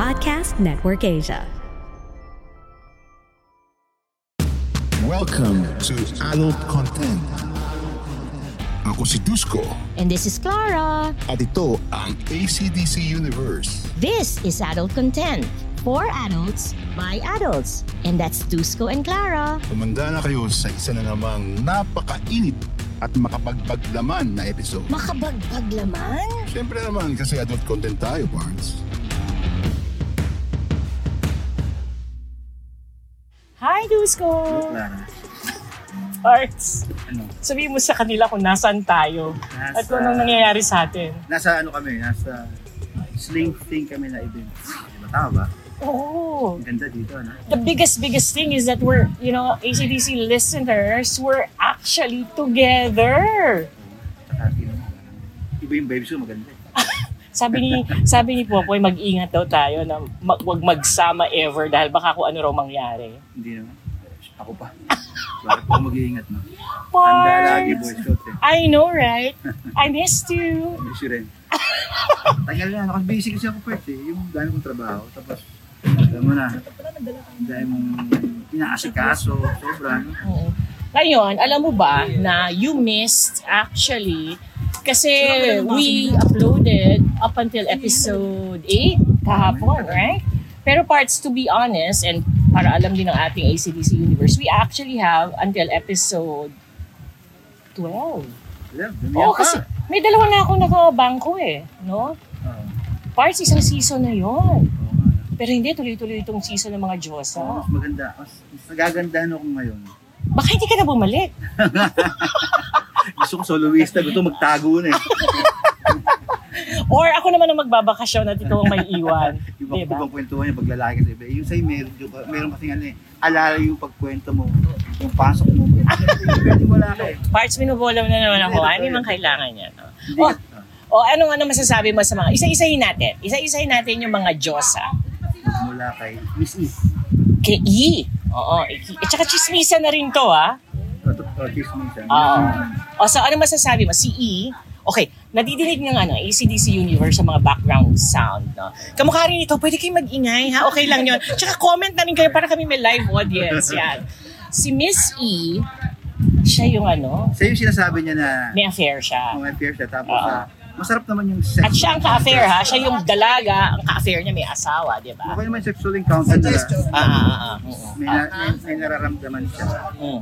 Podcast Network Asia. Welcome to Adult Content. Ako si Dusko And this is Clara. at ito ang ACDC Universe. This is Adult Content for adults by adults. And that's Dusko and Clara. Tumanda na kayo sa isa na namang napakainit at makapagpaglaman na episode. Makabagbag laman? Siyempre naman kasi adult content tayo, Barnes. Hi, Dusko! Arts, sabihin mo sa kanila kung nasaan tayo at kung anong nangyayari sa atin. Nasa ano kami, nasa sling thing kami na event. Diba? Tama ba? Oh, Ang ganda dito, ano? the biggest, biggest thing is that we're, you know, ACDC listeners, we're actually together. Saka, iba yung vibes ko, maganda. Sabi ni, sabi ni Popoy, mag-ingat daw tayo na mag, wag magsama ever dahil baka kung ano raw mangyari. Hindi naman. Ako pa. Bakit ako mag-iingat, no? Handa lagi, boy scout eh. I know, right? I missed you. Busy rin. Tagal na, kasi busy kasi ako first eh. Yung dami kong trabaho. Tapos, alam mo na, dami mong inaasikaso, sobra. No? Oo. Ngayon, alam mo ba na you missed actually kasi we uploaded up until episode 8 kahapon, right? Pero parts to be honest and para alam din ng ating ACDC universe, we actually have until episode 12. Yeah, Oo, dumiyan pa. kasi may dalawa na ako nakabangko eh, no? Oo. Parts isang season na yon. Pero hindi, tuloy-tuloy itong season ng mga Diyosa. Oo, mas maganda. Mas, mas nagagandahan ako ngayon. Baka hindi ka na bumalik. Gusto ko soloista, gusto magtago na eh. Or ako naman ang magbabakasyon at ito ang may iwan. Ibang diba? ibang kwentuhan niya pag lalaki sa iba. Yung sa'yo meron, yung, meron kasi ano eh, alala yung pagkwento mo, yung pasok mo. Pwede wala ka eh. Parts minubola mo na naman ako. Ano yan. kailangan niya. No? Oh, ah, o ano ano masasabi mo sa mga, isa-isahin natin. Isa-isahin natin yung mga Diyosa. mula kay Miss E. Kay E. Oo. At saka chismisa na rin to, ha? O, to- o, chismisan. Oo. O, so ano masasabi mo? Si E, okay, nadidinig ng ano, ACDC Universe sa mga background sound, no? Kamukha rin ito, pwede kayo mag-ingay, ha? Okay lang yun. Tsaka comment na rin kayo para kami may live audience, yan. Si Miss E, siya yung ano, Sa'yo yung sinasabi niya na may affair siya. kung may affair siya, tapos Oo. Ah, masarap naman yung sex. At siya ang ka-affair ha, siya yung dalaga, ang ka-affair niya may asawa, di ba? Okay naman yung sexual encounter nila. Ah, ah, ah, ah. Oo. May, na, may, may nararamdaman siya. Mm.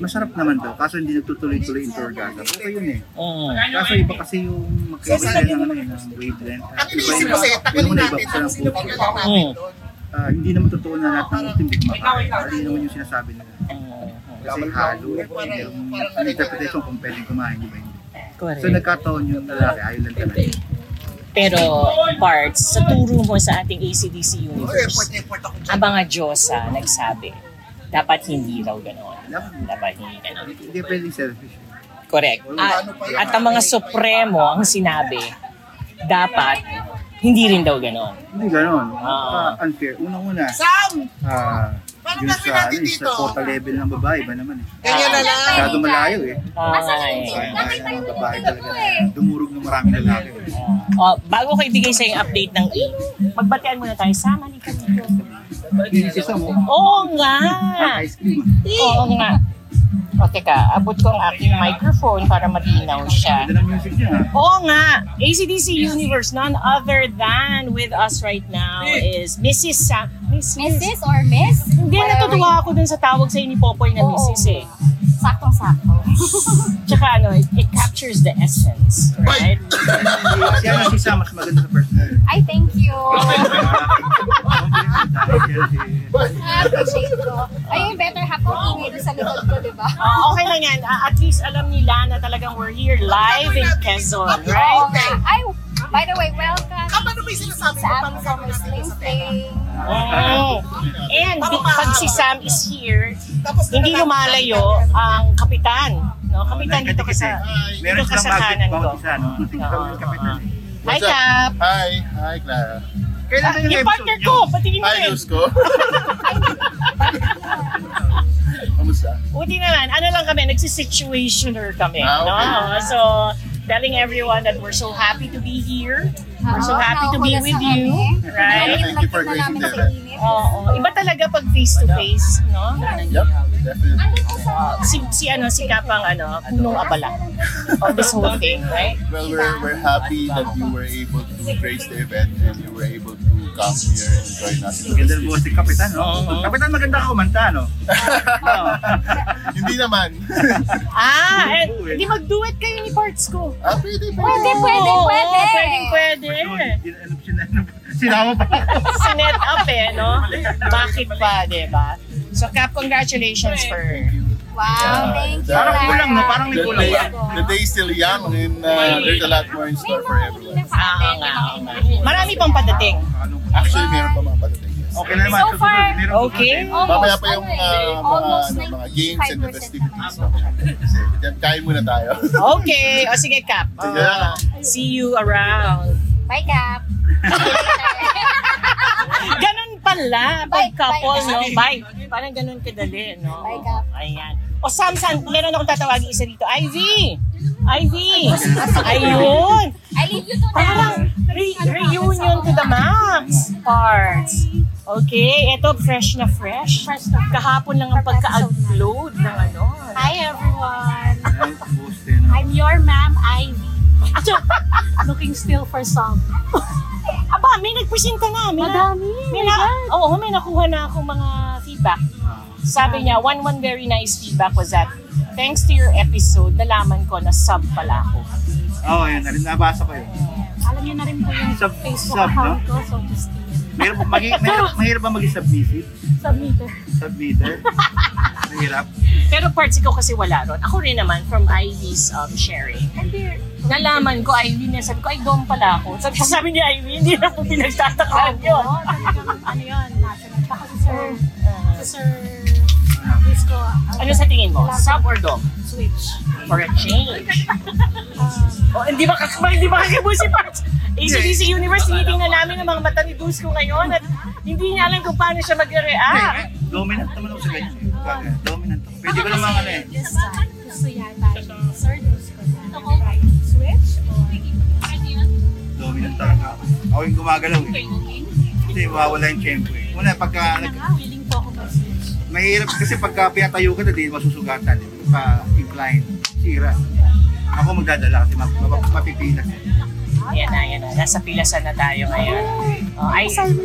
Masarap naman daw, kaso hindi nagtutuloy-tuloy into orgasm. Okay yun eh. Mm. Kaso iba kasi yung magkaiba ng, ano, eh, ng wavelength. At iba yung, yung una iba pa ng culture. Mm. Ah, hindi naman totoo na lahat ng hindi kumakain. Mali naman yung sinasabi nila. Mm. Kasi halo, eh, ang interpretation kung pwedeng kumain, di ba hindi. So Correct. nagkataon yung lalaki, ayaw lang talaga. Pero parts, sa turo mo sa ating ACDC Universe, ang mga Diyosa nagsabi, dapat hindi raw gano'n. Dapat hindi gano'n. Hindi pwedeng selfish. Correct. At, at ang mga Supremo ang sinabi, dapat hindi rin daw gano'n. Hindi ganon. Ah. Ah, unfair. Unang-una. Sam! Ah, yung sa, ano, eh, sa quota level ng babae ba naman eh. Ganyan na lang. Masyado malayo eh. Ay. Kaya kaya ng babae talaga na dumurog ng maraming lalaki. eh. Oh, bago ko ibigay sa yung update ng E, magbatean muna tayo. Sama ni ka dito. Inisisa mo. Oo nga. Ice cream. Oo nga. O teka, abot ko ang aking microphone para malinaw siya. Oo nga, ACDC Universe, none other than with us right now is Mrs. Sa... Mrs. Mrs. or Miss? Hindi, natutuwa ako dun sa tawag sa'yo ni Popoy na. Mrs. eh. Saktong-sakto. Tsaka ano, it, it captures the essence, right? Si ano si Sam, mas maganda sa personal. Ay, thank you. Ah, I appreciate ko. Ay, better half ko ingay doon sa likod ko, di ba? Oh, okay lang yan. Ah, at least alam nila na talagang we're here live in Quezon, right? Okay. Ay, by the way, welcome sa aming summer sling sling. Oh. And pag si Sam is here, hindi lumalayo ang kapitan. No, kapitan dito ka sa Meron dito ka sa budget kanan ko. Hi? Cap. Hi, hi Clara. Kailan Ah, na yung partner nyo? ko, patingin mo Hi, rin. Luz ko. Kamusta? Buti naman, ano lang kami, nagsisituationer kami. Ah, okay. no? So, telling everyone that we're so happy to be here. We're so Oo, happy to be with you. Right? Thank you for gracing Oo. Iba talaga pag face-to-face, no? Yep, definitely. Si, si ano, si Kapang, ano, punong abala of this whole thing, right? Well, we're, we're happy that you were able to grace the event and you were able to come here and join us. in Ganda the ng boses ni Kapitan, no? Oo. Kapitan, maganda ka kumanta, no? Oo. Hindi naman. Ah, and hindi mag-duet kayo ni Parts ko. ah, pwede, pwede. Pwede, pwede, pwede. Pwedeng pwede. Ano, sina- ano, Sinama pa. Sinet up eh, no? Bakit pa, di ba? So, Cap, congratulations for... Wow, thank you. Parang kulang, no? Parang may The kulang day, the day is still young and uh, there's a lot more in store for everyone. Ah, nga. Marami pang padating. Actually, meron pa mga patating. yes. Okay na naman. So far, susunod, meron pa Okay. pa. Mamaya pa yung ano eh, uh, mga, almost ano, mga games and the 95% festivities. naman. Kasi, kain muna tayo. Okay. O sige, Cap. Sige. Uh, see you around. Bye, Cap. Ganun pala. Pag Bye, couple, bye, no? Bye. Parang ganun kadali, no? Bye, Cap. Ayan. O Sam, Sam, meron akong tatawagin isa dito. Ivy! Ivy! Ayun! I leave you to Parang re- reunion to the max parts. Okay, ito fresh na fresh. Kahapon lang ang pagka-upload ng ano. Hi, everyone. I'm your ma'am, Ivy. Looking still for some. Aba, may nagpresenta na. May na, Madami. may na, oo, may nakuha na akong mga feedback. Sabi niya, one one very nice feedback was that thanks to your episode, nalaman ko na sub pala ako. Oo, yun. narin- Nabasa ko yun. Alam niyo na rin po yung Sub, Facebook sub, no? account ko, so just Mahirap, magi, mahirap, mahirap ba maging submissive? submitter. Submitter? Mahirap. Pero parts ko kasi wala ron. Ako rin naman from Ivy's um, sharing. Hindi. Nalaman ko, Ivy na sabi ko, ay doon pala ako. Sabi, sabi ni Ivy, hindi na po pinagtatakaan yun. Oo, ano yun, national. Baka si Sir, si Sir Disco, uh, Ano sa tingin mo? Sub or dom? switch. For a change. oh, hindi ba kakabay, hindi ba kakabay si Parts? ACDC Universe, tinitingnan namin ang mga mata ni Dusko ngayon at hindi niya alam kung paano siya mag-react. Dominant naman ako sa ganyan. Dominant ako. Pwede ko naman ano eh. Gusto yata Talaga ako. Yung gumagalaw eh. Kasi mawawala yung tempo eh. Una, pagka, na nag, willing po ako mag-switch. mahirap kasi pagka pinatayo ka na din, masusugatan. Pa incline, sira. Ako magdadala kasi map, map, mapipilas. Yan na, yan na. Nasa pilasan na tayo ngayon. Oh, ay? Sir.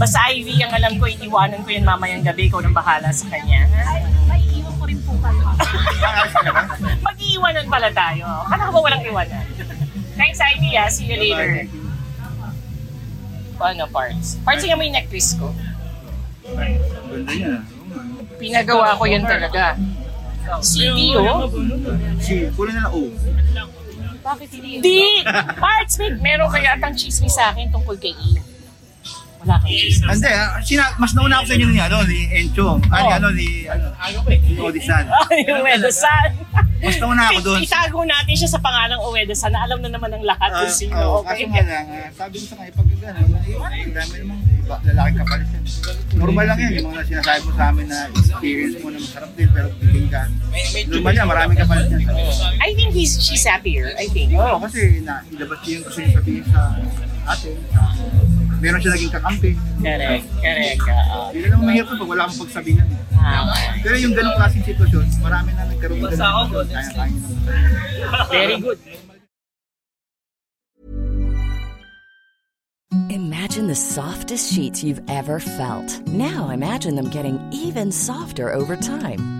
basta Ivy, ang alam ko, iniwanan ko yan mamayang gabi. Ikaw nang bahala sa kanya. Ay, maiiwan ko rin po kayo. Ba? Mag-iiwanan pala tayo. Kala ko ba walang iwanan? Thanks, Ivy. Ah. See you later. Ano, parts? Parts nga mo yung necklace ko. Ganda niya. Pinagawa ko yun talaga. CD, oh. Si, kulang na lang O. Bakit hindi? Di! Parts, may meron kaya atang chismis sa akin tungkol kay E. Wala kang chismis. Hindi, ah, sina, mas nauna ako sa inyo ni, ano, ni Encho. Ah, ni, Oh. ano, ni, ano, ni Odisan. Ay, Uwedo-san. Mas nauna ako doon. Itago natin siya sa pangalang Uwedo-san na alam na naman ng lahat Ah, kung sino. oo, Okay? kaso nga lang, ah, sabi ko sa kanya, pag gano'n, eh, ang dami namang iba, lalaking kapalit yan. Normal lang yan, yung mga sinasabi mo sa amin na experience mo na masarap din, pero biging ka. Normal yan, maraming kapalit yan. I think he's, she's happier. I think. Oo, kasi na, ilabas niya yung gusto niya sabihin sa atin. Sa, meron siya naging kakampi. Correct. Correct. ah, Hindi na naman mahirap pag wala kang pagsabihan. ah, Pero yung ganong klaseng sitwasyon, marami na nagkaroon ng ganong sitwasyon. Kaya-kaya naman. very good. Imagine the softest sheets you've ever felt. Now imagine them getting even softer over time.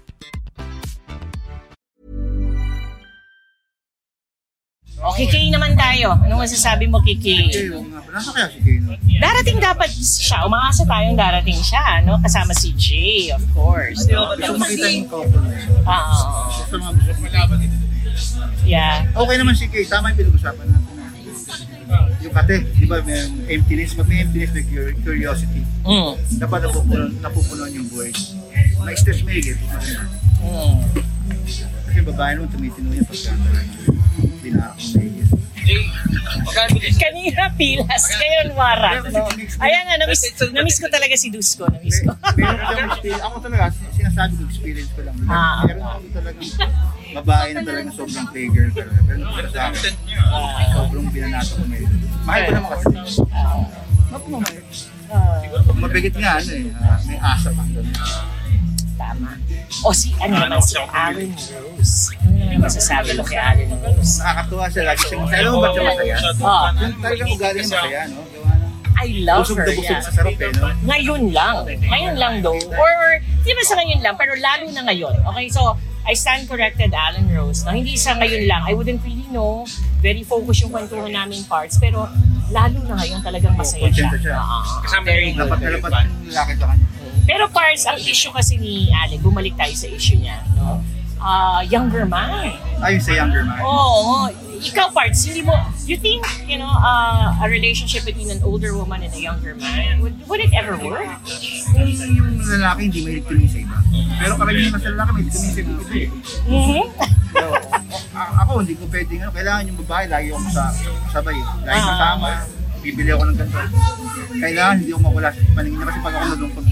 O, Kiki naman tayo. Ano masasabi mo, nga pala. Nasa kaya si Keno? Darating dapat siya. Umaasa tayong darating siya, no? Kasama si Jay, of course. Gusto ko makita yung couple na yun. Oo. Gusto mga gusto ko makita. Yeah. Okay naman si Kay. Tama yung pinag-usapan natin. Yung kate, di ba, may emptiness. Pag may emptiness, may cur- curiosity. Mm. Dapat napupunan, napupunan yung buhay. May stress may higit. Mm. Kasi babae naman tumitino yan pagka hindi na ako may higit. Kanina pilas, ngayon warak, no? Ayan nga, namiss, namiss ko talaga si Dusko, namiss ko. Meron akong. Ako talaga, sinasabi ko experience ko lang. Ah. Meron ako talagang babae na talagang sobrang playgirl talaga. Pero sa akin, sobrang binanato ko ngayon. Mahal ko naman kasi. Mapumamay. Mabigat nga ano eh, ah, may asa pa. Tama. O si, ano si Alan Rose. Naman masasabi mo kay Alan Rose? Nakakatuwa siya, lagi siya masaya. Alam mo ba't siya masaya? Oh, Yung talagang ugali niya masaya, no? Gawa ng I love busog her, busog yeah. sa sarap eh, no? Ngayon lang. Ngayon lang though. Or, or di ba sa ngayon lang, pero lalo na ngayon. Okay, so, I stand corrected, Alan Rose. No? Hindi sa ngayon lang. I wouldn't really know. Very focused yung kwentuhan namin parts. Pero lalo na ngayon talagang masaya siya. Kontento siya. Oo. very good. Dapat na lalaki sa kanya. Pero parts, ang issue kasi ni Alec, bumalik tayo sa issue niya, no? Ah, younger man. Ayun sa younger man. Oo. ikaw parts, hindi mo, you think, you know, uh, a relationship between an older woman and a younger man, would, would it ever work? Kung yung lalaki hindi may tumingin sa iba. Pero karamihan kasi lalaki may tumingin sa iba. Mhm. So, ako hindi ko pwedeng ano, kailangan yung babae lagi ako sa sabay. Lagi Ah. kasama. Bibili ako ng ganito. Kailangan hindi ako mawala sa paningin niya kasi pag ako nalungkot.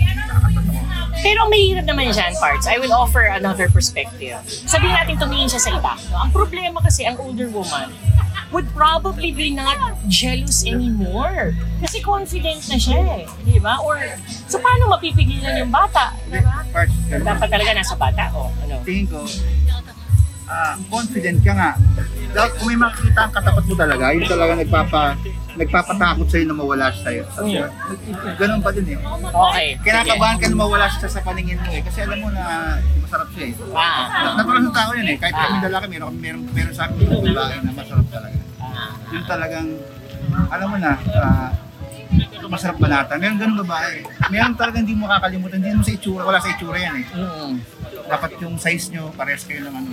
Pero mahirap naman dyan, parts. I will offer another perspective. Sabihin natin tumingin siya sa iba. No? Ang problema kasi, ang older woman would probably be not jealous anymore. Kasi confident na siya eh. Di ba? Or, so paano mapipigilan yung bata? Di ba? Parts, ganun. Dapat talaga nasa bata. O, ano? tingin ko, ah, confident ka nga. Dapat kung may makikita ang katapat mo talaga, yun talaga nagpapa, nagpapatakot sa'yo na mawala siya sa'yo. Ganun pa din eh. Okay. Kinakabahan ka na mawala siya sa paningin mo eh. Kasi alam mo na masarap siya eh. Ah. Natural ng tao yun eh. Kahit kami lalaki, meron, meron, meron sa akin yung babae na masarap talaga. Ah. Yung talagang, alam mo na, ah, masarap banata. Meron ganun babae. Meron talagang hindi mo kakalimutan. Hindi mo sa itsura. Wala sa itsura yan eh. Mm. Dapat yung size nyo, pares kayo ng ano.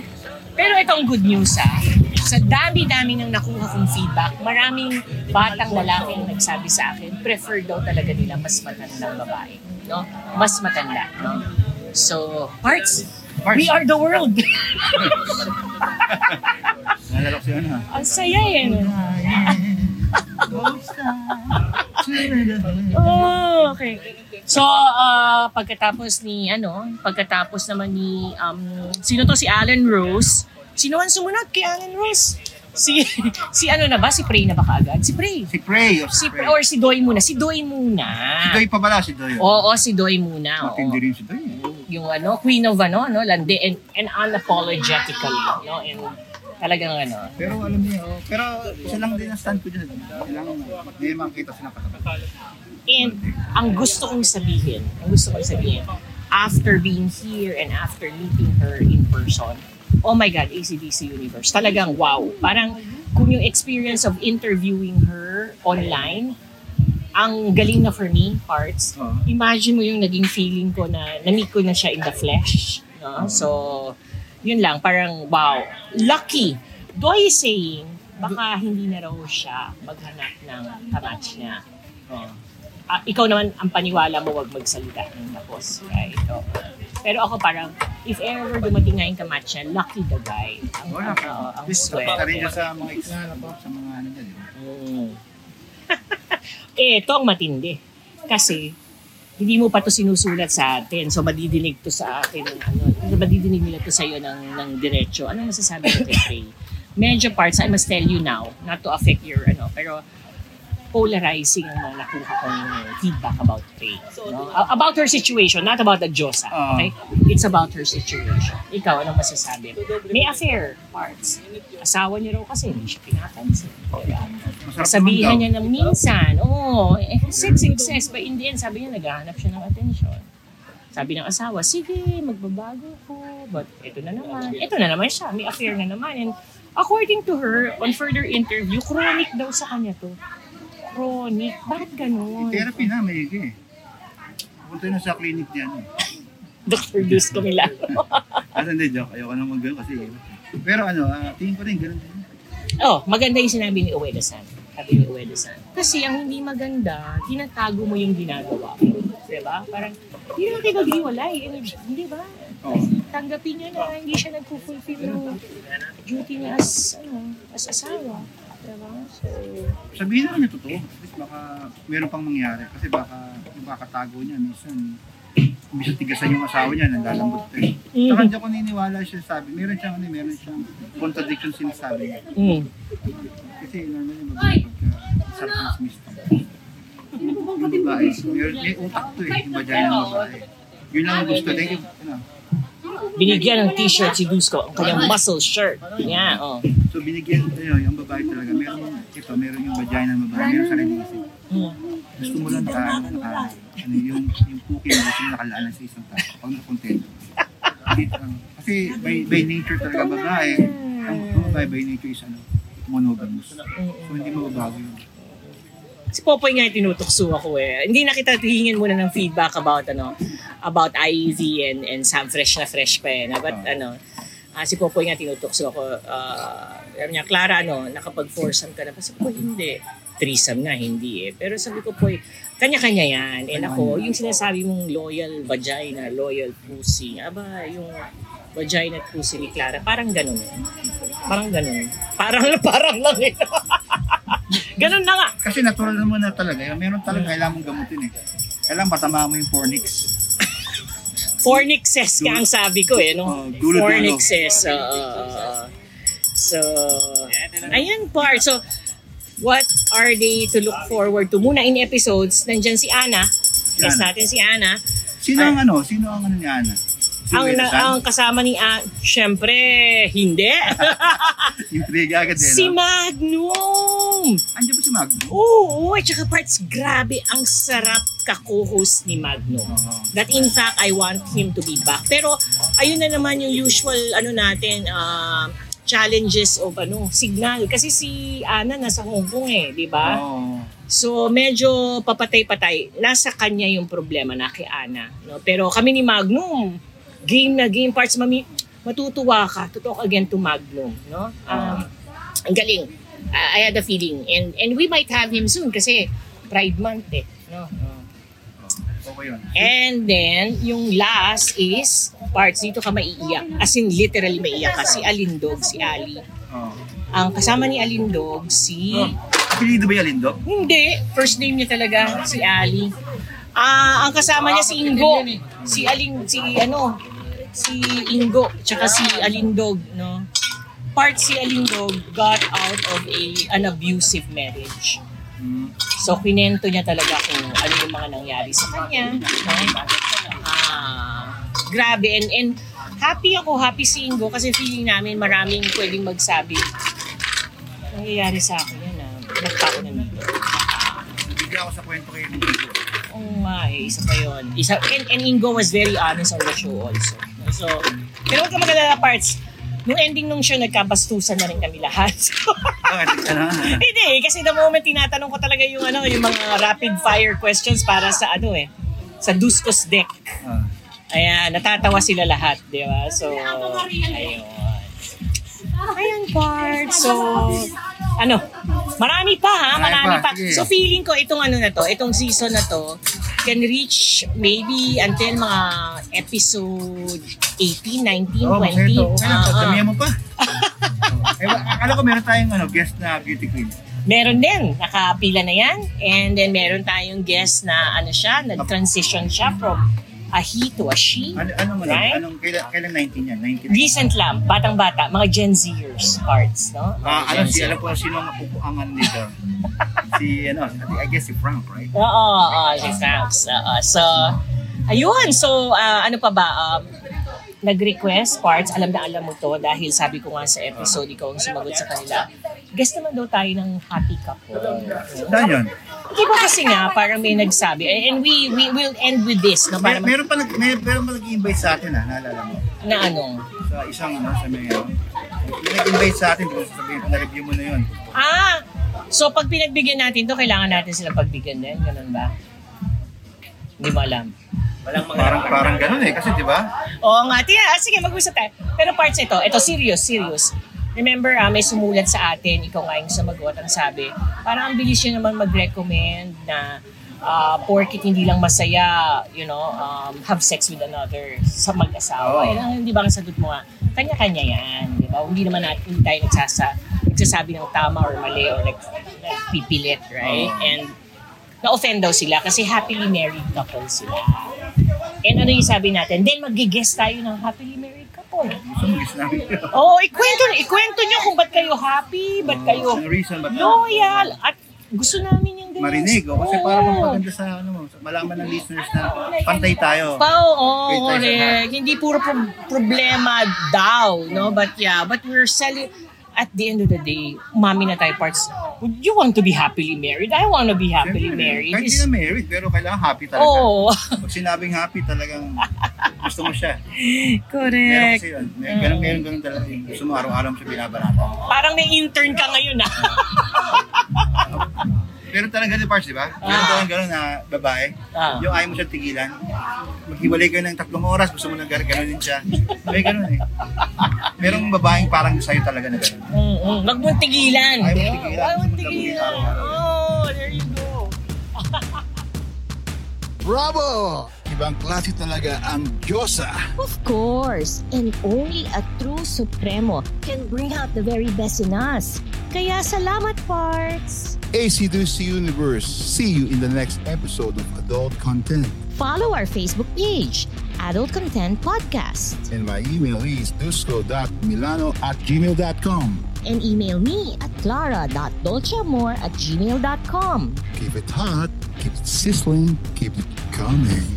Pero itong good news ah, sa dami-dami ng nakuha kong feedback, maraming batang lalaki ang nagsabi sa akin, prefer daw talaga nila mas matandang babae. No? Mas matanda. No? So, parts, we are the world. Nalala ko si ano ha. ang saya eh. no? Oh, okay. So, ah, pagkatapos ni, ano, pagkatapos naman ni, um, sino to? Si Alan Rose. Sino ang sumunod kay Alan Rose? Si, si ano na ba? Si Prey na ba kaagad? Si Prey. Si Prey. O Si si Prey. or si Doy muna. Si Doy muna. Si Doy pa pala, si Doy. Oo, si Doy muna. Matindi rin si Doy. Yung ano, Queen of ano, ano, landi, and, and unapologetically. No? And talagang ano. Pero alam niyo, pero isa lang din ang stand ko dyan. Kailangan may makita sila katapat. And ang gusto kong sabihin, ang gusto kong sabihin, after being here and after meeting her in person, oh my God, ACDC Universe. Talagang wow. Parang kung yung experience of interviewing her online, ang galing na for me, parts. Oo. Imagine mo yung naging feeling ko na na-meet ko na siya in the flesh. No? So, yun lang, parang wow. Lucky. Doy is saying, baka hindi na raw siya maghanap ng kamatch niya. Oo. Ah, ikaw naman, ang paniwala mo, wag magsalita ng tapos. Right? Oo. Pero ako parang, if ever dumating nga yung kamatch niya, lucky the guy. Ang, Wala ang, ka. oo, ang Please, swerte. ka rin sa mga ex, sa mga ano dyan. Mm. Eh, ito ang matindi. Kasi, hindi mo pa to sinusulat sa atin. So, madidinig to sa akin. ng Ano, madidinig nila to sa'yo ng, ng diretso. Ano masasabi mo kay Trey? Medyo parts, I must tell you now, not to affect your, ano, pero polarizing ang mga nakuha kong feedback about Trey. No? About her situation, not about the Diyosa. Ah. Okay? It's about her situation. Ikaw, anong masasabi? May affair, parts. Asawa niya raw kasi, hindi siya pinapansin. Diba? Sabihan niya na minsan, oh, eh, sex success. But in the end, sabi niya, naghahanap siya ng attention. Sabi ng asawa, sige, magbabago ko. But ito na naman. Ito na naman siya. May affair na naman. And according to her, on further interview, chronic daw sa kanya to. Chronic. Bakit ganun? Therapy na, may higi eh. Punta na sa clinic niyan. eh. Dr. Deuce Camilano. Ah, hindi, joke. Ayoko naman gano'n kasi. Pero ano, ah, tingin ko rin, gano'n din. oh, maganda yung sinabi ni Ueda-san. Sabi ni Ueda-san. Kasi ang hindi maganda, tinatago mo yung ginagawa. Diba? Parang, hindi naman kayo maghiwalay. Eh, Hindi ba? Oo. tanggapin niya na hindi siya nagpo-fulfill ng duty niya as, ano, as asawa. Diba? So, Sabihin naman niya totoo. At least baka meron pang mangyari. Kasi baka yung kakatago niya, minsan, minsan tigasan yung asawa niya, naglalambot eh. Mhm. Saka hindi ako naniniwala siya sabi. Meron siyang, ano, meron siyang contradiction sinasabi niya. mm. Kasi normally babae pagka sarap ng sumista. Yung babae, meron, may utak to eh, yung vagina ng babae. Yun lang ang gusto. Thank you. Ano, binigyan ng t-shirt si Dusko, ang kanyang muscle shirt. Yeah, oh. So binigyan, ano, yung babae talaga, meron, ito, meron yung vagina ng babae, meron sa release. Mm. Gusto mo lang naka, naka, ano, yung, yung mo gusto mo nakalaan sa isang tao, pag nakontento. Kasi by, by nature talaga babae, ang, ang babae by nature is ano, monogamous. So hindi mo babago yun. Si Popoy nga yung tinutukso ako eh. Hindi na kita hingin muna ng feedback about ano about IEV and and Sam fresh na fresh pa eh. Na, but ano, ah, si Popoy nga tinutukso ako. Uh, sabi niya, Clara, ano, nakapag-foursome ka na ba? Sabi ko, hindi. Threesome nga, hindi eh. Pero sabi ko po, kanya-kanya yan. And ako, yung sinasabi mong loyal vagina, loyal pussy, aba, yung vagina at pussy ni Clara, parang ganun. Parang ganun. Parang, parang lang eh. ganun na nga. Kasi natural naman na talaga, meron talaga kailangan mong gamutin eh. Kailangan matama mo yung fornix. Fornixes ka ang sabi ko eh, no? Oh, dulo-dulo. Fornixes. oo. so, ayan part. So, what are they to look forward to? Muna in episodes, nandyan si Ana. Yes natin si Ana. Sino ang ano? Sino ang ano ni Ana? Ang, na, ang kasama ni Ana, syempre, hindi. Intriga agad eh, si no? Magnum! Andiyan ba si Magno? Oo, at saka parts, grabe, ang sarap ka-co-host ni Magnum. Oo. That in fact, I want him to be back. Pero, ayun na naman yung usual, ano natin, uh, challenges of ano, signal. Kasi si Ana nasa Hong Kong eh, di ba? Oo. So, medyo papatay-patay. Nasa kanya yung problema na kay Ana. No? Pero kami ni Magnum, game na game parts, mami, matutuwa ka to talk again to Magnum. No? Um, ang galing. Uh, I had a feeling. And and we might have him soon kasi Pride Month eh. No? And then, yung last is, parts, dito ka maiiyak. As in, literally maiiyak ka. Si Alindog, si Ali. Oo. Ang kasama ni Alindog, si... Oh. Apelido ba yung Lindo? Hindi, first name niya talaga, si Ali. Ah, ang kasama niya si Ingo. Si Aling, si ano, si Ingo, tsaka si Alindog, no? Part si Alindog got out of a an abusive marriage. So, kinento niya talaga kung ano yung mga nangyari sa kanya. No? Ah, grabe. And, and happy ako, happy si Ingo kasi feeling namin maraming pwedeng magsabi nangyayari sa akin yan ah. Ba't pa ako nandito? Bigyan ako sa kwento kayo ng Lindo. Oo nga eh, isa pa yun. Isa, and, and Ingo was very honest on the show also. So, pero huwag ka magalala parts. Nung ending nung show, nagkabastusan na rin kami lahat. Bakit? Ano? Hindi eh, kasi the moment tinatanong ko talaga yung ano, yung mga rapid fire questions para sa ano eh, sa Duskos deck. Ah. Ayan, natatawa sila lahat, di ba? So, ayun. Ayan, parts. So, ano, marami pa ha, marami, Marami pa. So feeling ko itong ano na to, itong season na to, can reach maybe until mga episode 18, 19, Oo, 20. masaya to. Okay lang, Ah, ah. damihan mo pa. eh, akala ko meron tayong ano, guest na beauty queen. Meron din, nakapila na yan. And then meron tayong guest na ano siya, nag-transition siya from a he to a she. Ano, ano, Right? anong, kailan, kailan 19 yan? 19? Recent lang, batang-bata, mga Gen Zers parts, no? Ah, ano, Gen si, alam ko sino ang upuangan nito. si, ano, I guess si Frank, right? Oo, oo, si Franks. Oo. So, ayun. So, ah, ano pa ba? Um, nag-request parts, alam na alam mo to dahil sabi ko nga sa episode, ikaw ang sumagot sa kanila. Guest naman daw tayo ng happy couple. Saan yun? Di ba kasi nga, parang may nagsabi, and we we will end with this, no? Mer- Para meron pa nag, may, meron pa nag-invite sa atin, ha, naalala mo. na ano. Sa isang, ano, sa may, ano, nag-invite sa atin, kung sabihin ko, na-review mo na yun. Ah! So, pag pinagbigyan natin to, kailangan natin silang pagbigyan din. Ganun ba? Hindi mo alam. Walang mga Parang, parang ganun eh, kasi di ba? Oo nga. Tiya, ah, sige, mag-usap tayo. Pero parts ito, ito, serious, serious. Remember, ah, may sumulat sa atin, ikaw nga yung sumagot, ang sabi, parang ang bilis yun naman mag-recommend na uh, porkit hindi lang masaya, you know, um, have sex with another sa mag-asawa. Oo. Eh, ang- di ba ang sagot mo nga, kanya-kanya yan, di ba? Hindi naman natin, hindi tayo nagsasa, nagsasabi ng tama or mali or nag, nagpipilit, right? Oo. And na-offend daw sila kasi happily married couple sila. And ano yung sabi natin? Then mag-guess tayo ng happily married couple. Oo, oh, ikwento, ikwento nyo kung ba't kayo happy, ba't kayo loyal, at gusto namin yung ganyan. marinig. O, kasi Oo. para magpaganda sa, ano, malaman ng listeners na pantay tayo. Pa, oo, sa correct. Hindi puro pro- problema daw, no? But yeah, but we're selling, at the end of the day, umami na tayo parts, would you want to be happily married? I want to be happily Siyempre, married. Kahit hindi na married, pero kailangan happy talaga. Oo, Pag sinabing happy, talagang gusto mo siya. Meron correct. kasi yun. Meron, ganun, meron, ganun talaga. Gusto mo araw-araw mo siya binabanata. Parang may intern ka ngayon, ah. Meron talaga ganun parts, di ba? Meron talagang ganun na babae. Ah. Yung ayaw mo siya tigilan. Maghiwalay kayo ng tatlong oras, gusto mo nang gano'n siya. May ganun eh. Merong babaeng parang sa'yo talaga na ganun. Mm-mm. Magmuntigilan. Ayaw mo tigilan. Ayaw mo muntigilan. talaga Oh, there you go. Bravo! Ibang klase talaga ang Diyosa. Of course, and only a true Supremo can bring out the very best in us. Kaya salamat, parts! AC2C Universe. See you in the next episode of Adult Content. Follow our Facebook page, Adult Content Podcast, And my email is dusko.milano at gmail.com. and email me at clara.dolceamor at gmail.com. Keep it hot, keep it sizzling, keep it coming.